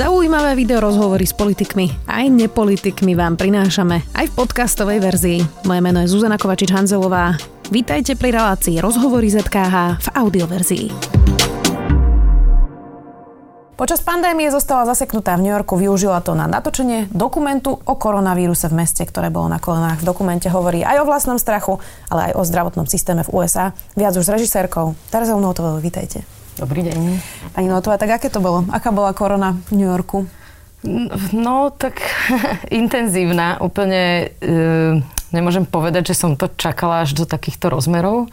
Zaujímavé video rozhovory s politikmi aj nepolitikmi vám prinášame aj v podcastovej verzii. Moje meno je Zuzana Kovačič-Hanzelová. Vítajte pri relácii Rozhovory ZKH v audioverzii. Počas pandémie zostala zaseknutá v New Yorku, využila to na natočenie dokumentu o koronavíruse v meste, ktoré bolo na kolenách. V dokumente hovorí aj o vlastnom strachu, ale aj o zdravotnom systéme v USA. Viac už s režisérkou Terzou Notovou, vítajte. Dobrý deň. Pani Notová, tak aké to bolo? Aká bola korona v New Yorku? No, tak intenzívna. Úplne e, nemôžem povedať, že som to čakala až do takýchto rozmerov,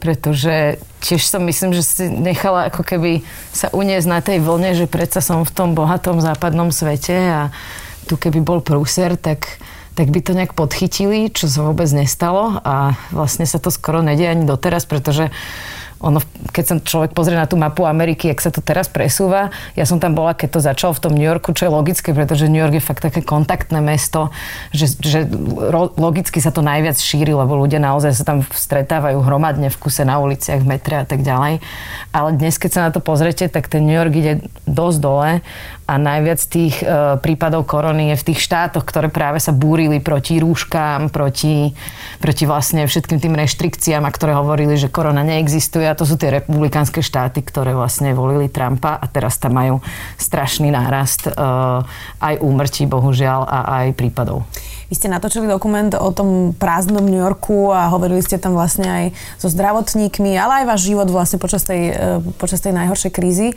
pretože tiež som myslím, že si nechala ako keby sa uniesť na tej vlne, že predsa som v tom bohatom západnom svete a tu keby bol prúser, tak tak by to nejak podchytili, čo sa vôbec nestalo a vlastne sa to skoro nedie ani doteraz, pretože ono, keď sa človek pozrie na tú mapu Ameriky, jak sa to teraz presúva, ja som tam bola, keď to začalo v tom New Yorku, čo je logické, pretože New York je fakt také kontaktné mesto, že, že logicky sa to najviac šíri, lebo ľudia naozaj sa tam stretávajú hromadne v kuse na uliciach, v metre a tak ďalej. Ale dnes, keď sa na to pozrete, tak ten New York ide dosť dole a najviac tých e, prípadov korony je v tých štátoch, ktoré práve sa búrili proti rúškám, proti, proti vlastne všetkým tým reštrikciám a ktoré hovorili, že korona neexistuje a to sú tie republikánske štáty, ktoré vlastne volili Trumpa a teraz tam majú strašný nárast e, aj úmrtí, bohužiaľ, a aj prípadov. Vy ste natočili dokument o tom prázdnom New Yorku a hovorili ste tam vlastne aj so zdravotníkmi, ale aj váš život vlastne počas tej, e, počas tej najhoršej krízy.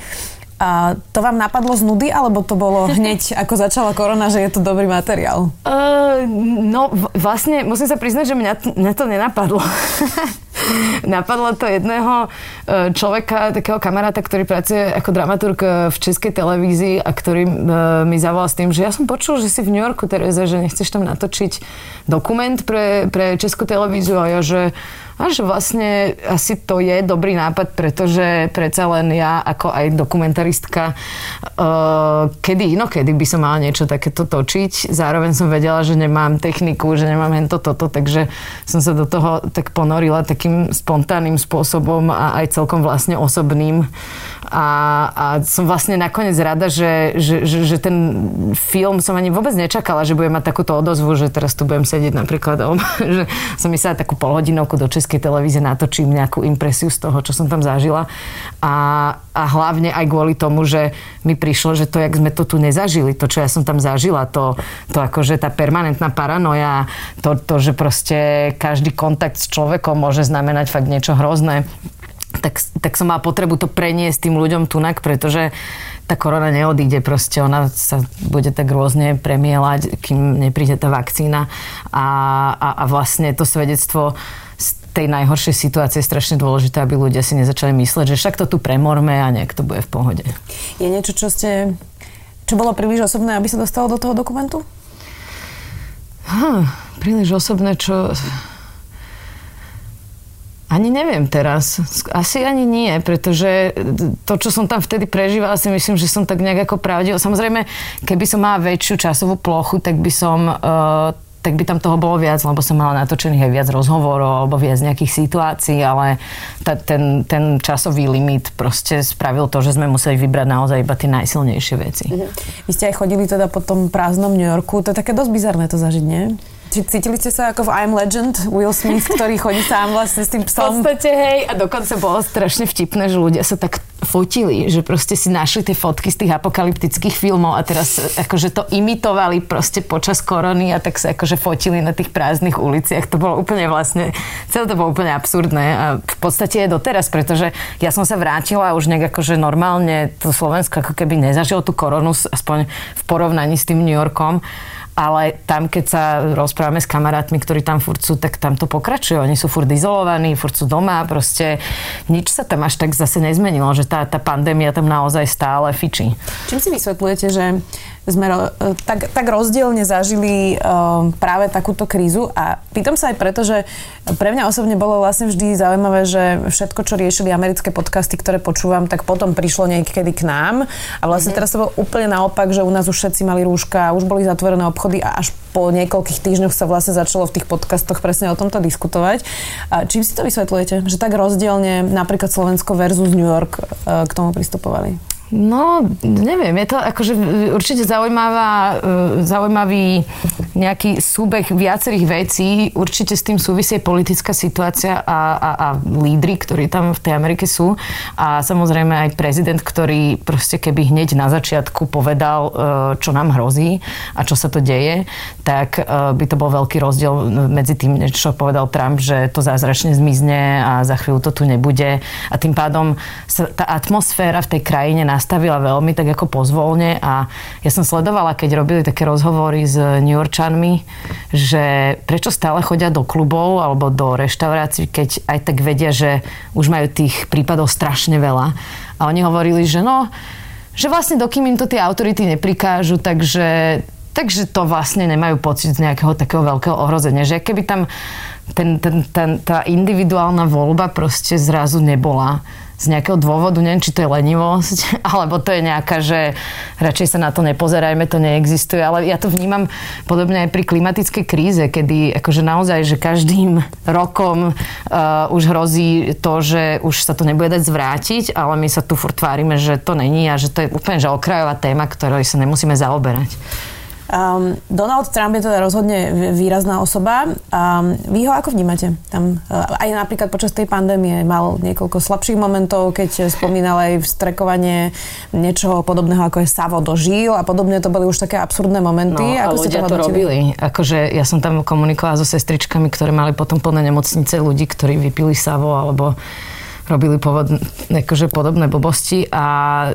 A to vám napadlo z nudy, alebo to bolo hneď, ako začala korona, že je to dobrý materiál? Uh, no, vlastne musím sa priznať, že mňa, mňa to nenapadlo. Napadlo to jedného e, človeka, takého kamaráta, ktorý pracuje ako dramaturg e, v českej televízii a ktorý e, mi zavolal s tým, že ja som počul, že si v New Yorku, Tereza, že nechceš tam natočiť dokument pre, pre českú televíziu a ja, že a že vlastne asi to je dobrý nápad, pretože predsa len ja ako aj dokumentaristka uh, kedy inokedy by som mala niečo takéto točiť. Zároveň som vedela, že nemám techniku, že nemám len toto, takže som sa do toho tak ponorila takým spontánnym spôsobom a aj celkom vlastne osobným. A, a som vlastne nakoniec rada, že, že, že, že ten film som ani vôbec nečakala, že budem mať takúto odozvu, že teraz tu budem sedieť napríklad, že som myslela takú polhodinovku do Českej českej televízie natočím nejakú impresiu z toho, čo som tam zažila. A, a hlavne aj kvôli tomu, že mi prišlo, že to, jak sme to tu nezažili, to, čo ja som tam zažila, to, to akože tá permanentná paranoja, to, to, že proste každý kontakt s človekom môže znamenať fakt niečo hrozné, tak, tak som mala potrebu to preniesť tým ľuďom tunak, pretože tá korona neodíde proste, ona sa bude tak rôzne premielať, kým nepríde tá vakcína a, a, a vlastne to svedectvo tej najhoršej situácie je strašne dôležité, aby ľudia si nezačali mysleť, že však to tu premorme a nejak to bude v pohode. Je niečo, čo ste... Čo bolo príliš osobné, aby sa dostalo do toho dokumentu? Hm, príliš osobné, čo... Ani neviem teraz. Asi ani nie, pretože to, čo som tam vtedy prežívala, si myslím, že som tak nejak ako pravdil. Samozrejme, keby som mala väčšiu časovú plochu, tak by som uh, tak by tam toho bolo viac, lebo som mala natočených aj viac rozhovorov alebo viac nejakých situácií, ale ta, ten, ten časový limit proste spravil to, že sme museli vybrať naozaj iba tie najsilnejšie veci. Vy ste aj chodili teda po tom prázdnom New Yorku, to je také dosť bizarné to zažiť, nie? Cítili ste sa ako v I'm Legend, Will Smith, ktorý chodí sám vlastne s tým psom? V podstate, hej, a dokonca bolo strašne vtipné, že ľudia sa tak fotili, že proste si našli tie fotky z tých apokalyptických filmov a teraz akože to imitovali proste počas korony a tak sa akože fotili na tých prázdnych uliciach. To bolo úplne vlastne, celé to bolo úplne absurdné a v podstate je doteraz, pretože ja som sa vrátila a už nejak akože normálne to Slovensko ako keby nezažilo tú koronu, aspoň v porovnaní s tým New Yorkom ale tam, keď sa rozprávame s kamarátmi, ktorí tam furt sú, tak tam to pokračuje. Oni sú furt izolovaní, furt sú doma, proste nič sa tam až tak zase nezmenilo, že tá, tá pandémia tam naozaj stále fičí. Čím si vysvetľujete, že sme tak, tak rozdielne zažili um, práve takúto krízu a pýtam sa aj preto, že pre mňa osobne bolo vlastne vždy zaujímavé, že všetko, čo riešili americké podcasty, ktoré počúvam, tak potom prišlo niekedy k nám a vlastne mm-hmm. teraz to bolo úplne naopak, že u nás už všetci mali rúška, už boli zatvorené obchody a až po niekoľkých týždňoch sa vlastne začalo v tých podcastoch presne o tomto diskutovať. A čím si to vysvetľujete, že tak rozdielne napríklad Slovensko versus New York k tomu pristupovali? No, neviem, je to akože určite zaujímavá, e, zaujímavý nejaký súbeh viacerých vecí. Určite s tým súvisie politická situácia a, a, a lídry, ktorí tam v tej Amerike sú. A samozrejme aj prezident, ktorý proste keby hneď na začiatku povedal, e, čo nám hrozí a čo sa to deje, tak e, by to bol veľký rozdiel medzi tým, čo povedal Trump, že to zázračne zmizne a za chvíľu to tu nebude. A tým pádom sa tá atmosféra v tej krajine nastavila veľmi tak ako pozvolne a ja som sledovala, keď robili také rozhovory s New Yorkčanmi, že prečo stále chodia do klubov alebo do reštaurácií, keď aj tak vedia, že už majú tých prípadov strašne veľa. A oni hovorili, že no, že vlastne dokým im to tie autority neprikážu, takže, takže to vlastne nemajú pocit z nejakého takého veľkého ohrozenia. Že keby tam ten, ten, ten, tá individuálna voľba proste zrazu nebola, z nejakého dôvodu, neviem, či to je lenivosť, alebo to je nejaká, že radšej sa na to nepozerajme, to neexistuje, ale ja to vnímam podobne aj pri klimatickej kríze, kedy akože naozaj, že každým rokom uh, už hrozí to, že už sa to nebude dať zvrátiť, ale my sa tu furt tvárime, že to není a že to je úplne že okrajová téma, ktorej sa nemusíme zaoberať. Um, Donald Trump je teda rozhodne výrazná osoba. Um, vy ho ako vnímate? Tam, uh, aj napríklad počas tej pandémie mal niekoľko slabších momentov, keď spomínal aj vstrekovanie niečoho podobného ako je Savo dožil a podobne to boli už také absurdné momenty. No, ako a ľudia to, to robili. Akože ja som tam komunikovala so sestričkami, ktoré mali potom plné nemocnice ľudí, ktorí vypili Savo alebo robili povod, akože podobné blbosti a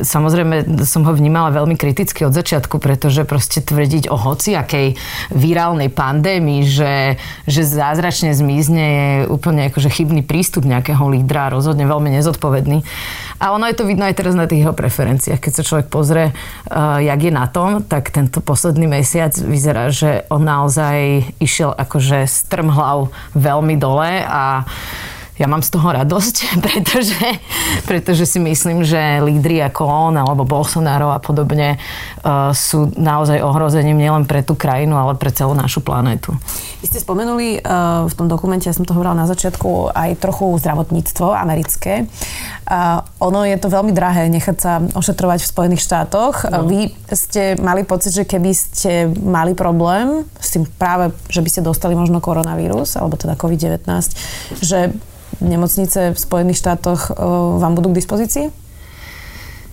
samozrejme som ho vnímala veľmi kriticky od začiatku, pretože proste tvrdiť o hociakej virálnej pandémii, že, že zázračne zmizne je úplne akože chybný prístup nejakého lídra, rozhodne veľmi nezodpovedný. A ono je to vidno aj teraz na tých jeho preferenciách. Keď sa človek pozrie, uh, jak je na tom, tak tento posledný mesiac vyzerá, že on naozaj išiel akože strmhlav veľmi dole a ja mám z toho radosť, pretože, pretože si myslím, že lídry ako on alebo Bolsonaro a podobne uh, sú naozaj ohrozením nielen pre tú krajinu, ale pre celú našu planétu. Vy ste spomenuli uh, v tom dokumente, ja som to hovorila na začiatku, aj trochu zdravotníctvo americké. Uh, ono je to veľmi drahé nechať sa ošetrovať v Spojených štátoch. No. Vy ste mali pocit, že keby ste mali problém s tým práve, že by ste dostali možno koronavírus, alebo teda COVID-19, že nemocnice v Spojených štátoch e, vám budú k dispozícii?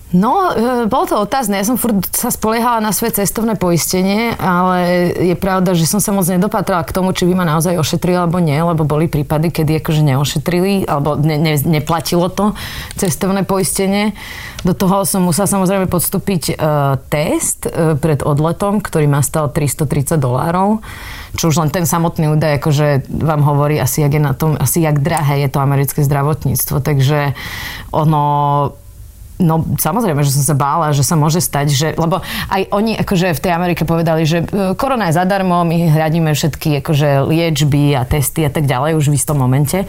No, e, bolo to otázne. Ja som furt sa spoliehala na svoje cestovné poistenie, ale je pravda, že som sa moc nedopatrala k tomu, či by ma naozaj ošetrili alebo nie, lebo boli prípady, kedy akože neošetrili, alebo ne, ne, neplatilo to cestovné poistenie. Do toho som musela samozrejme podstúpiť uh, test uh, pred odletom, ktorý ma stal 330 dolárov čo už len ten samotný údaj akože vám hovorí asi, jak je na tom, asi jak drahé je to americké zdravotníctvo. Takže ono No samozrejme, že som sa bála, že sa môže stať, že, lebo aj oni akože v tej Amerike povedali, že e, korona je zadarmo, my hradíme všetky akože liečby a testy a tak ďalej už v istom momente,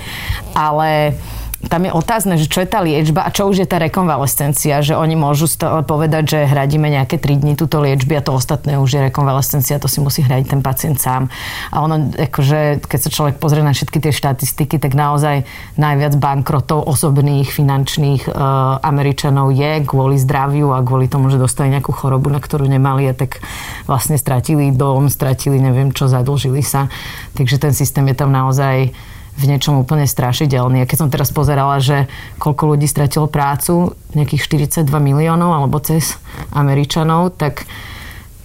ale tam je otázne, že čo je tá liečba a čo už je tá rekonvalescencia, že oni môžu povedať, že hradíme nejaké 3 dní túto liečby a to ostatné už je rekonvalescencia, to si musí hradiť ten pacient sám. A ono, akože, keď sa človek pozrie na všetky tie štatistiky, tak naozaj najviac bankrotov osobných, finančných e, Američanov je kvôli zdraviu a kvôli tomu, že dostali nejakú chorobu, na ktorú nemali a tak vlastne stratili dom, stratili neviem čo, zadlžili sa. Takže ten systém je tam naozaj v niečom úplne strašidelný. A keď som teraz pozerala, že koľko ľudí stratilo prácu, nejakých 42 miliónov alebo cez Američanov, tak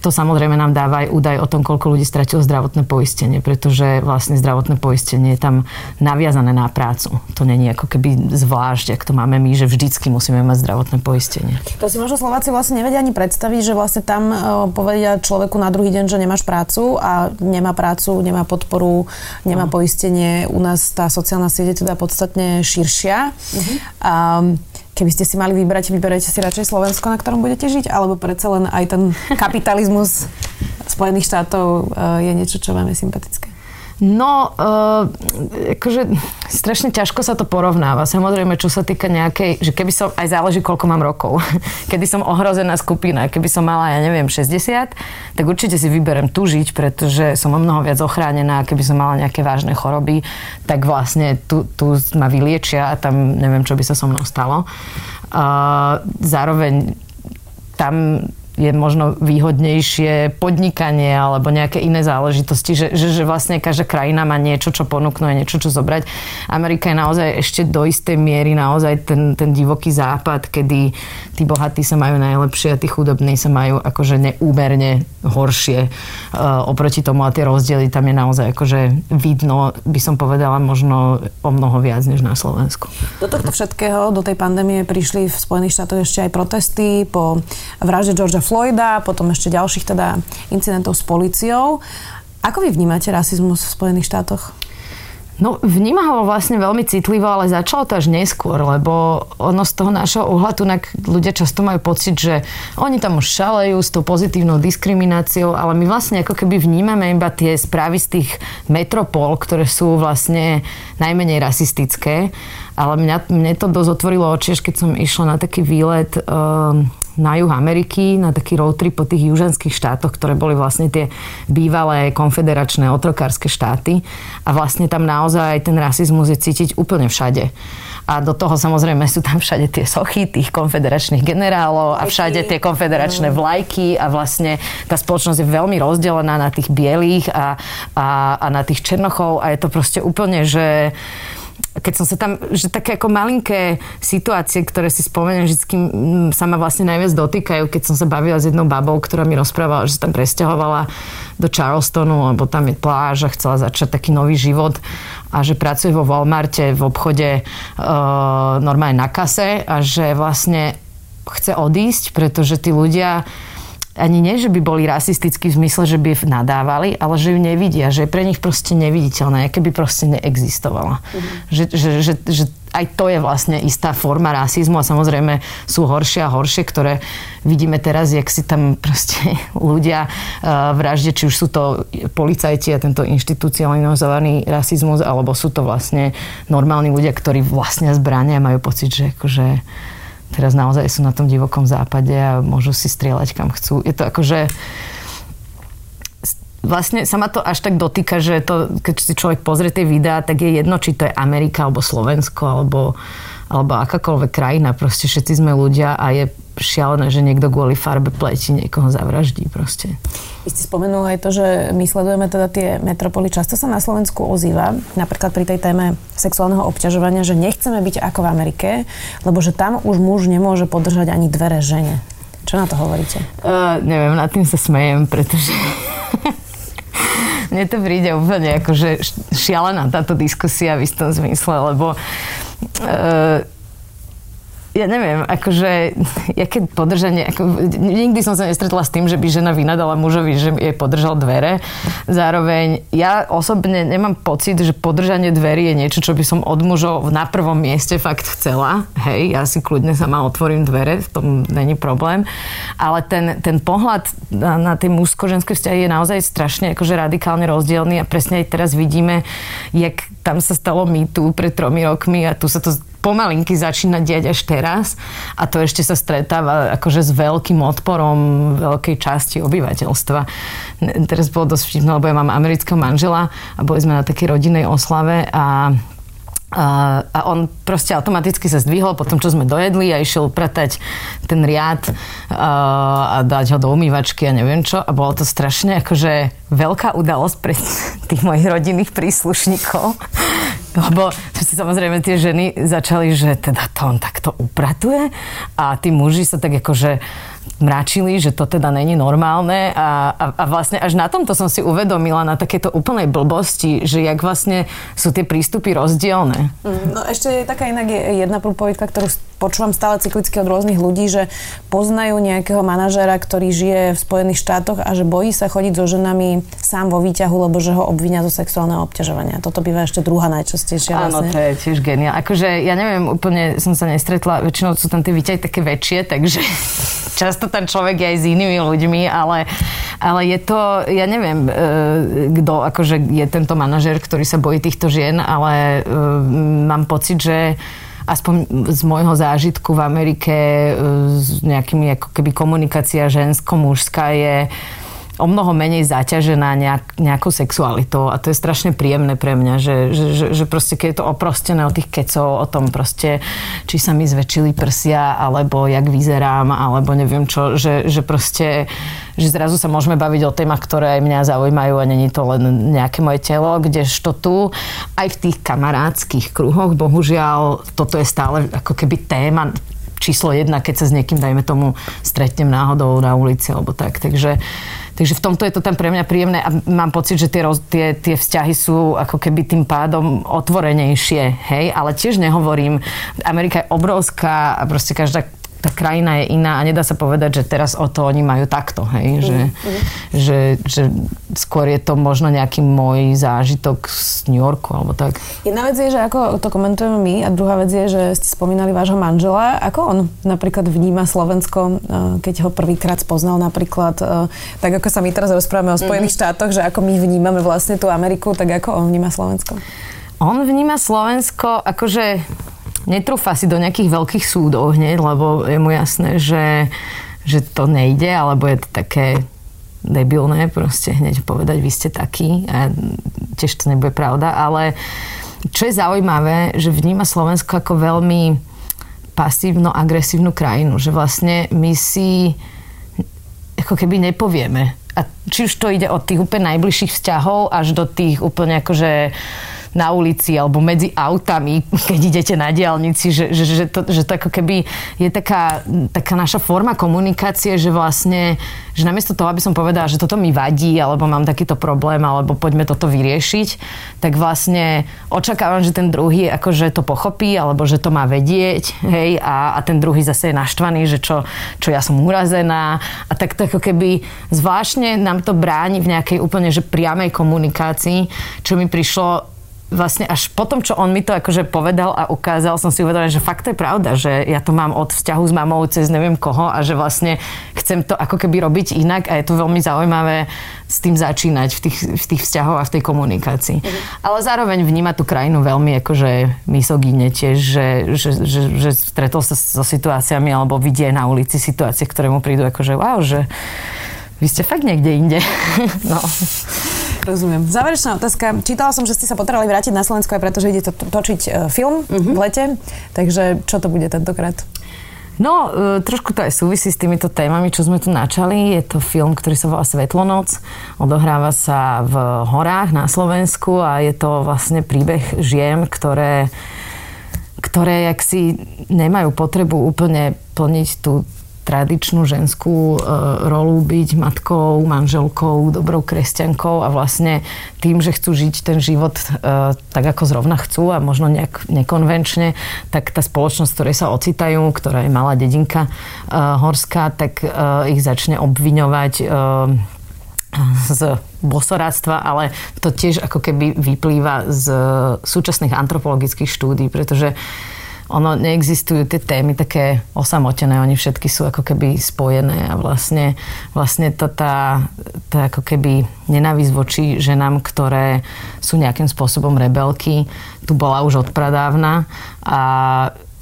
to samozrejme nám dáva aj údaj o tom, koľko ľudí stratilo zdravotné poistenie, pretože vlastne zdravotné poistenie je tam naviazané na prácu. To není ako keby zvlášť, ak to máme my, že vždycky musíme mať zdravotné poistenie. To si možno Slováci vlastne nevedia ani predstaviť, že vlastne tam e, povedia človeku na druhý deň, že nemáš prácu a nemá prácu, nemá podporu, nemá no. poistenie. U nás tá sociálna sieť je teda podstatne širšia. Uh-huh. Um, Keby ste si mali vybrať, vyberete si radšej Slovensko, na ktorom budete žiť? Alebo predsa len aj ten kapitalizmus Spojených štátov eh, je niečo, čo vám je sympatické? No, uh, akože strašne ťažko sa to porovnáva. Samozrejme, čo sa týka nejakej, že keby som, aj záleží, koľko mám rokov. Keby som ohrozená skupina, keby som mala, ja neviem, 60, tak určite si vyberem tu žiť, pretože som o mnoho viac ochránená. Keby som mala nejaké vážne choroby, tak vlastne tu, tu ma vyliečia a tam neviem, čo by sa so mnou stalo. Uh, zároveň tam je možno výhodnejšie podnikanie alebo nejaké iné záležitosti, že, že, že vlastne každá krajina má niečo, čo ponúknú niečo, čo zobrať. Amerika je naozaj ešte do istej miery naozaj ten, ten divoký západ, kedy tí bohatí sa majú najlepšie a tí chudobní sa majú akože neúmerne horšie uh, oproti tomu a tie rozdiely tam je naozaj akože vidno, by som povedala, možno o mnoho viac než na Slovensku. Do tohto všetkého, do tej pandémie prišli v Spojených štátoch ešte aj protesty po vražde Georgia Floyda, potom ešte ďalších teda incidentov s policiou. Ako vy vnímate rasizmus v Spojených štátoch? No, vníma ho vlastne veľmi citlivo, ale začalo to až neskôr, lebo ono z toho našho uhla tu ľudia často majú pocit, že oni tam už šalejú s tou pozitívnou diskrimináciou, ale my vlastne ako keby vnímame iba tie správy z tých metropol, ktoré sú vlastne najmenej rasistické. Ale mňa, mne to dosť otvorilo oči, keď som išla na taký výlet um, na juh Ameriky, na taký road trip po tých južanských štátoch, ktoré boli vlastne tie bývalé konfederačné otrokárske štáty. A vlastne tam naozaj ten rasizmus je cítiť úplne všade. A do toho samozrejme sú tam všade tie sochy tých konfederačných generálov a všade tie konfederačné mm. vlajky a vlastne tá spoločnosť je veľmi rozdelená na tých bielých a, a, a na tých černochov a je to proste úplne, že keď som sa tam, že také ako malinké situácie, ktoré si spomeniem, vždy sa ma vlastne najviac dotýkajú, keď som sa bavila s jednou babou, ktorá mi rozprávala, že sa tam presťahovala do Charlestonu, lebo tam je pláž a chcela začať taký nový život a že pracuje vo Walmarte v obchode uh, normálne na kase a že vlastne chce odísť, pretože tí ľudia ani nie, že by boli rasistickí v zmysle, že by nadávali, ale že ju nevidia, že je pre nich proste neviditeľná, aké by proste neexistovala. Mm-hmm. Že, že, že, že aj to je vlastne istá forma rasizmu a samozrejme sú horšie a horšie, ktoré vidíme teraz, jak si tam proste ľudia uh, vražde, či už sú to policajti a tento inštitucionalizovaný rasizmus, alebo sú to vlastne normálni ľudia, ktorí vlastne zbrania a majú pocit, že akože teraz naozaj sú na tom divokom západe a môžu si strieľať kam chcú. Je to akože vlastne sa ma to až tak dotýka, že to, keď si človek pozrie tie videá, tak je jedno, či to je Amerika, alebo Slovensko, alebo, alebo akákoľvek krajina. Proste všetci sme ľudia a je šialené, že niekto kvôli farbe pleti niekoho zavraždí proste. Vy ste spomenul aj to, že my sledujeme teda tie metropoly. Často sa na Slovensku ozýva, napríklad pri tej téme sexuálneho obťažovania, že nechceme byť ako v Amerike, lebo že tam už muž nemôže podržať ani dvere žene. Čo na to hovoríte? Uh, neviem, nad tým sa smejem, pretože mne to príde úplne akože šialená táto diskusia v istom zmysle, lebo uh, ja neviem, akože, jaké podržanie, ako, nikdy som sa nestretla s tým, že by žena vynadala mužovi, že jej podržal dvere. Zároveň ja osobne nemám pocit, že podržanie dverí je niečo, čo by som od mužov na prvom mieste fakt chcela. Hej, ja si kľudne sama otvorím dvere, v tom není problém. Ale ten, ten pohľad na, na tie mužsko-ženské vzťahy je naozaj strašne akože radikálne rozdielný a presne aj teraz vidíme, jak tam sa stalo my tu pred tromi rokmi a tu sa to pomalinky začína diať až teraz a to ešte sa stretáva akože s veľkým odporom veľkej časti obyvateľstva. Teraz bolo dosť vtipné, lebo ja mám amerického manžela a boli sme na takej rodinnej oslave a a on proste automaticky sa zdvihol po tom, čo sme dojedli a išiel upratať ten riad a dať ho do umývačky a neviem čo. A bolo to strašne akože veľká udalosť pre tých mojich rodinných príslušníkov. Lebo si samozrejme tie ženy začali, že teda to on takto upratuje a tí muži sa tak akože mračili, že to teda není normálne a, a, a vlastne až na tomto som si uvedomila na takéto úplnej blbosti, že jak vlastne sú tie prístupy rozdielne. Mm, no ešte je taká inak jedna prúpovidka, ktorú počúvam stále cyklicky od rôznych ľudí, že poznajú nejakého manažéra, ktorý žije v Spojených štátoch a že bojí sa chodiť so ženami sám vo výťahu, lebo že ho obvinia zo sexuálneho obťažovania. Toto býva ešte druhá najčastejšia. Áno, vlastne. To je tiež geniál. Akože ja neviem, úplne som sa nestretla, väčšinou sú tam tie výťahy také väčšie, takže často to ten človek je aj s inými ľuďmi, ale, ale je to, ja neviem, e, kto akože je tento manažer, ktorý sa bojí týchto žien, ale e, mám pocit, že aspoň z môjho zážitku v Amerike e, s nejakými ako keby komunikácia žensko-mužská je o mnoho menej zaťažená nejak, nejakou sexualitou a to je strašne príjemné pre mňa, že, že, že, že proste keď je to oprostené o tých kecov, o tom proste, či sa mi zväčšili prsia, alebo jak vyzerám, alebo neviem čo, že, že proste, že zrazu sa môžeme baviť o témach, ktoré aj mňa zaujímajú a není to len nejaké moje telo, kdežto tu aj v tých kamarádskych kruhoch, bohužiaľ, toto je stále ako keby téma číslo jedna, keď sa s niekým, dajme tomu, stretnem náhodou na ulici alebo tak. Takže Takže v tomto je to tam pre mňa príjemné a mám pocit, že tie, roz, tie, tie vzťahy sú ako keby tým pádom otvorenejšie, hej, ale tiež nehovorím, Amerika je obrovská a proste každá tá krajina je iná a nedá sa povedať, že teraz o to oni majú takto, hej? Že, mm. že, že skôr je to možno nejaký môj zážitok z New Yorku alebo tak. Jedna vec je, že ako to komentujeme my a druhá vec je, že ste spomínali vášho manžela. Ako on napríklad vníma Slovensko, e, keď ho prvýkrát spoznal napríklad, e, tak ako sa my teraz rozprávame o Spojených mm-hmm. štátoch, že ako my vnímame vlastne tú Ameriku, tak ako on vníma Slovensko? On vníma Slovensko akože netrúfa si do nejakých veľkých súdov hneď, lebo je mu jasné, že, že to nejde, alebo je to také debilné proste hneď povedať, vy ste takí a tiež to nebude pravda, ale čo je zaujímavé, že vníma Slovensko ako veľmi pasívno-agresívnu krajinu, že vlastne my si ako keby nepovieme. A či už to ide od tých úplne najbližších vzťahov až do tých úplne akože na ulici alebo medzi autami, keď idete na diálnici, že, že, že, to, že to ako keby je taká, taká naša forma komunikácie, že vlastne, že namiesto toho, aby som povedala, že toto mi vadí, alebo mám takýto problém, alebo poďme toto vyriešiť, tak vlastne očakávam, že ten druhý akože to pochopí, alebo že to má vedieť, hej, a, a ten druhý zase je naštvaný, že čo, čo ja som urazená. A tak to ako keby zvláštne nám to bráni v nejakej úplne že priamej komunikácii, čo mi prišlo vlastne až potom, čo on mi to akože povedal a ukázal, som si uvedomila, že fakt to je pravda, že ja to mám od vzťahu s mamou cez neviem koho a že vlastne chcem to ako keby robiť inak a je to veľmi zaujímavé s tým začínať v tých, v tých vzťahoch a v tej komunikácii. Mhm. Ale zároveň vníma tú krajinu veľmi akože misogíne tiež, že, že, že, že stretol sa so situáciami alebo vidie na ulici situácie, ktoré mu prídu akože wow, že vy ste fakt niekde inde. no. Rozumiem. Záverečná otázka. Čítala som, že ste sa potrebovali vrátiť na Slovensko aj preto, že idete to, točiť e, film uh-huh. v lete. Takže čo to bude tentokrát? No, e, trošku to aj súvisí s týmito témami, čo sme tu načali. Je to film, ktorý sa volá Svetlonoc. Odohráva sa v horách na Slovensku a je to vlastne príbeh žien, ktoré ktoré jak si nemajú potrebu úplne plniť tú tradičnú ženskú e, rolu byť matkou, manželkou, dobrou kresťankou a vlastne tým, že chcú žiť ten život e, tak, ako zrovna chcú a možno nejak nekonvenčne, tak tá spoločnosť, ktorej sa ocitajú, ktorá je malá dedinka e, horská, tak ich začne obviňovať z bosoráctva, ale to tiež ako keby vyplýva z súčasných antropologických štúdí, pretože ono neexistujú tie témy také osamotené, oni všetky sú ako keby spojené a vlastne, vlastne to tá, tá ako keby nenávisť voči ženám, ktoré sú nejakým spôsobom rebelky, tu bola už odpradávna a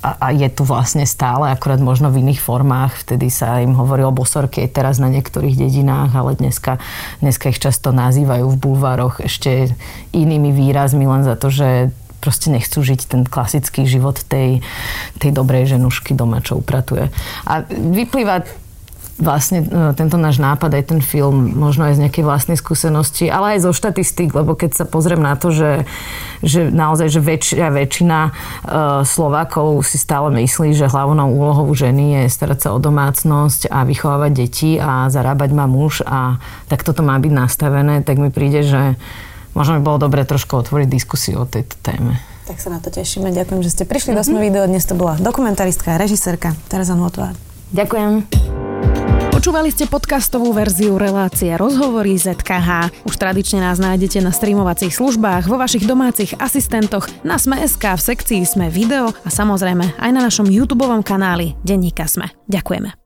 a, je tu vlastne stále, akorát možno v iných formách. Vtedy sa im hovorilo bosorky aj teraz na niektorých dedinách, ale dneska, dneska ich často nazývajú v búvaroch ešte inými výrazmi, len za to, že proste nechcú žiť ten klasický život tej, tej dobrej ženušky doma, čo upratuje. A vyplýva vlastne e, tento náš nápad, aj ten film, možno aj z nejakej vlastnej skúsenosti, ale aj zo štatistík, lebo keď sa pozriem na to, že, že naozaj, že väčšia väčšina uh, Slovákov si stále myslí, že hlavnou úlohou ženy je starať sa o domácnosť a vychovávať deti a zarábať má muž a tak toto má byť nastavené, tak mi príde, že možno by bolo dobre trošku otvoriť diskusiu o tejto téme. Tak sa na to tešíme. Ďakujem, že ste prišli mm-hmm. do Sme video. Dnes to bola dokumentaristka a režisérka Teresa Nvotová. Ďakujem. Počúvali ste podcastovú verziu relácie Rozhovory ZKH. Už tradične nás nájdete na streamovacích službách, vo vašich domácich asistentoch, na Sme.sk, v sekcii Sme video a samozrejme aj na našom YouTube kanáli Denníka Sme. Ďakujeme.